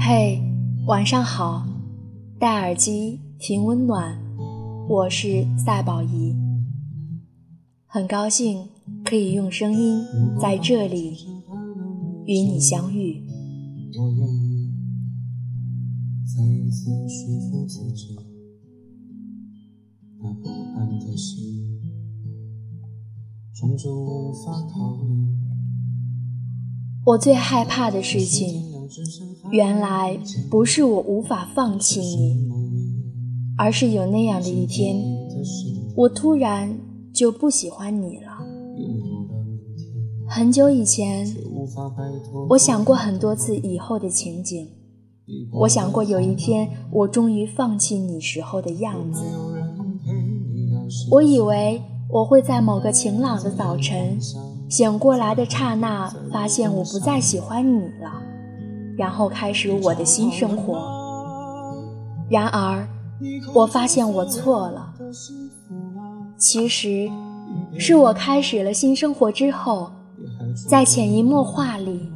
嘿，晚上好，戴耳机听温暖，我是赛宝仪，很高兴可以用声音在这里与你相遇。我最害怕的事情，原来不是我无法放弃你，而是有那样的一天，我突然就不喜欢你了。很久以前，我想过很多次以后的情景，我想过有一天我终于放弃你时候的样子，我以为。我会在某个晴朗的早晨醒过来的刹那，发现我不再喜欢你了，然后开始我的新生活。然而，我发现我错了。其实，是我开始了新生活之后，在潜移默化里，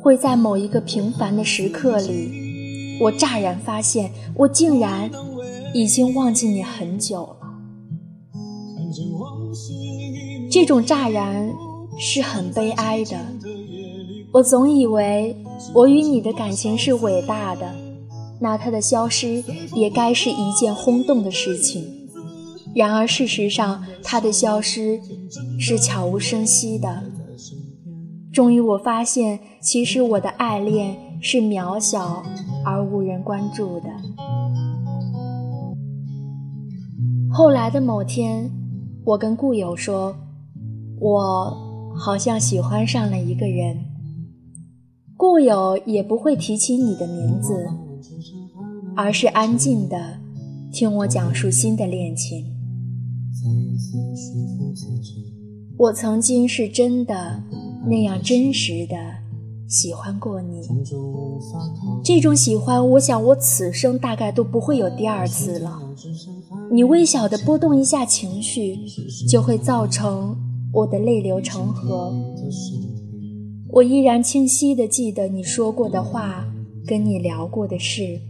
会在某一个平凡的时刻里，我乍然发现，我竟然已经忘记你很久了。这种乍然是很悲哀的。我总以为我与你的感情是伟大的，那它的消失也该是一件轰动的事情。然而事实上，它的消失是悄无声息的。终于，我发现，其实我的爱恋是渺小而无人关注的。后来的某天，我跟故友说。我好像喜欢上了一个人，故友也不会提起你的名字，而是安静的听我讲述新的恋情。我曾经是真的那样真实的喜欢过你，这种喜欢，我想我此生大概都不会有第二次了。你微小的波动一下情绪，就会造成。我的泪流成河，我依然清晰地记得你说过的话，跟你聊过的事，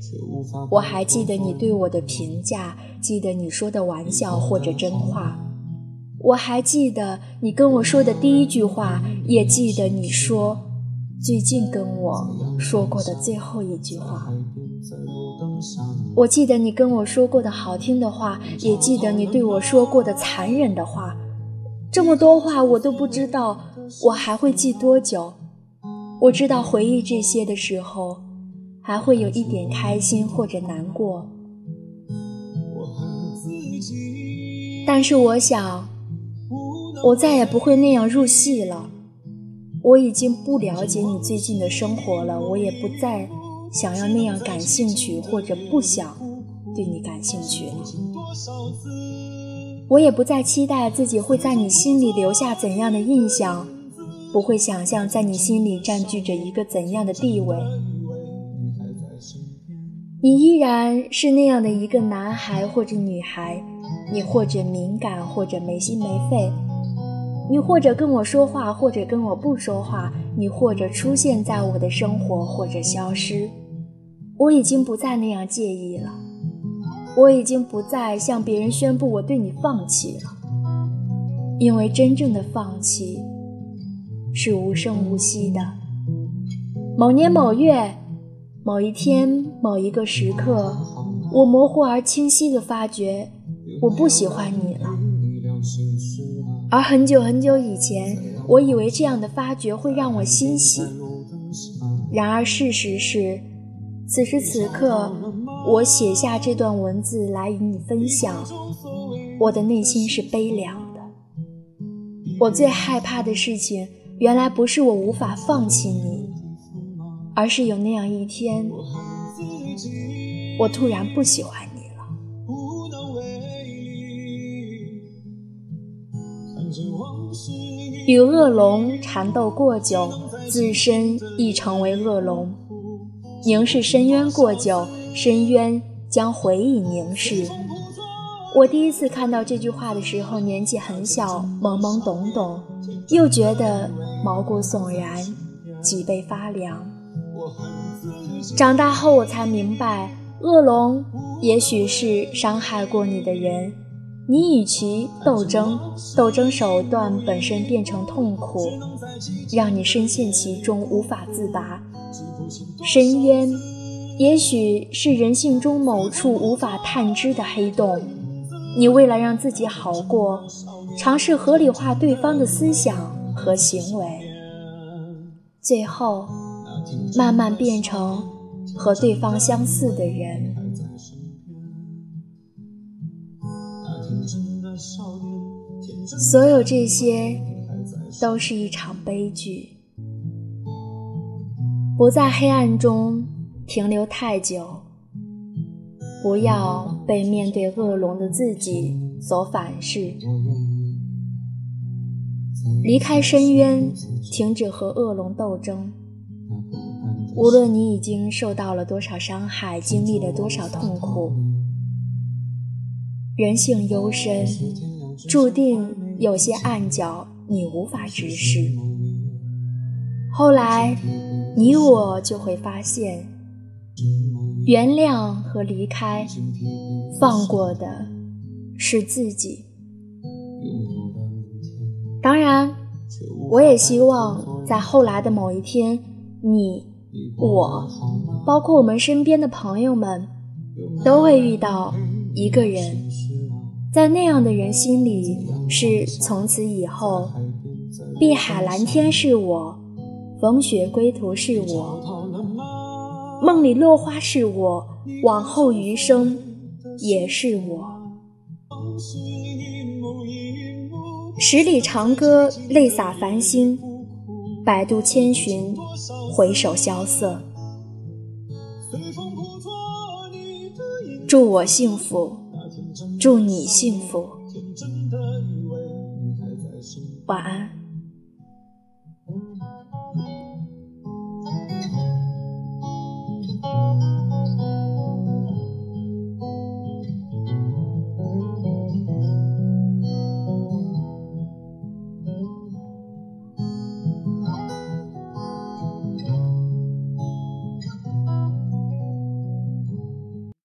我还记得你对我的评价，记得你说的玩笑或者真话，我还记得你跟我说的第一句话，也记得你说最近跟我说过的最后一句话，我记得你跟我说过的好听的话，也记得你对我说过的残忍的话。这么多话我都不知道，我还会记多久？我知道回忆这些的时候，还会有一点开心或者难过。但是我想，我再也不会那样入戏了。我已经不了解你最近的生活了，我也不再想要那样感兴趣，或者不想对你感兴趣了。我也不再期待自己会在你心里留下怎样的印象，不会想象在你心里占据着一个怎样的地位。你依然是那样的一个男孩或者女孩，你或者敏感，或者没心没肺，你或者跟我说话，或者跟我不说话，你或者出现在我的生活，或者消失。我已经不再那样介意了。我已经不再向别人宣布我对你放弃了，因为真正的放弃是无声无息的。某年某月某一天某一个时刻，我模糊而清晰地发觉我不喜欢你了。而很久很久以前，我以为这样的发觉会让我欣喜。然而事实是，此时此刻。我写下这段文字来与你分享，我的内心是悲凉的。我最害怕的事情，原来不是我无法放弃你，而是有那样一天，我突然不喜欢你了。与恶龙缠斗过久，自身亦成为恶龙；凝视深渊过久。深渊将回忆凝视。我第一次看到这句话的时候，年纪很小，懵懵懂懂，又觉得毛骨悚然，脊背发凉。长大后，我才明白，恶龙也许是伤害过你的人，你与其斗争，斗争手段本身变成痛苦，让你深陷其中无法自拔。深渊，也许是人性中某处无法探知的黑洞，你为了让自己好过，尝试合理化对方的思想和行为，最后慢慢变成。和对方相似的人，所有这些都是一场悲剧。不在黑暗中停留太久，不要被面对恶龙的自己所反噬，离开深渊，停止和恶龙斗争。无论你已经受到了多少伤害，经历了多少痛苦，人性幽深，注定有些暗角你无法直视。后来，你我就会发现，原谅和离开，放过的是自己。当然，我也希望在后来的某一天，你。我，包括我们身边的朋友们，都会遇到一个人，在那样的人心里，是从此以后，碧海蓝天是我，风雪归途是我，梦里落花是我，往后余生也是我。十里长歌泪洒繁星。百度千寻，回首萧瑟。祝我幸福，祝你幸福，晚安。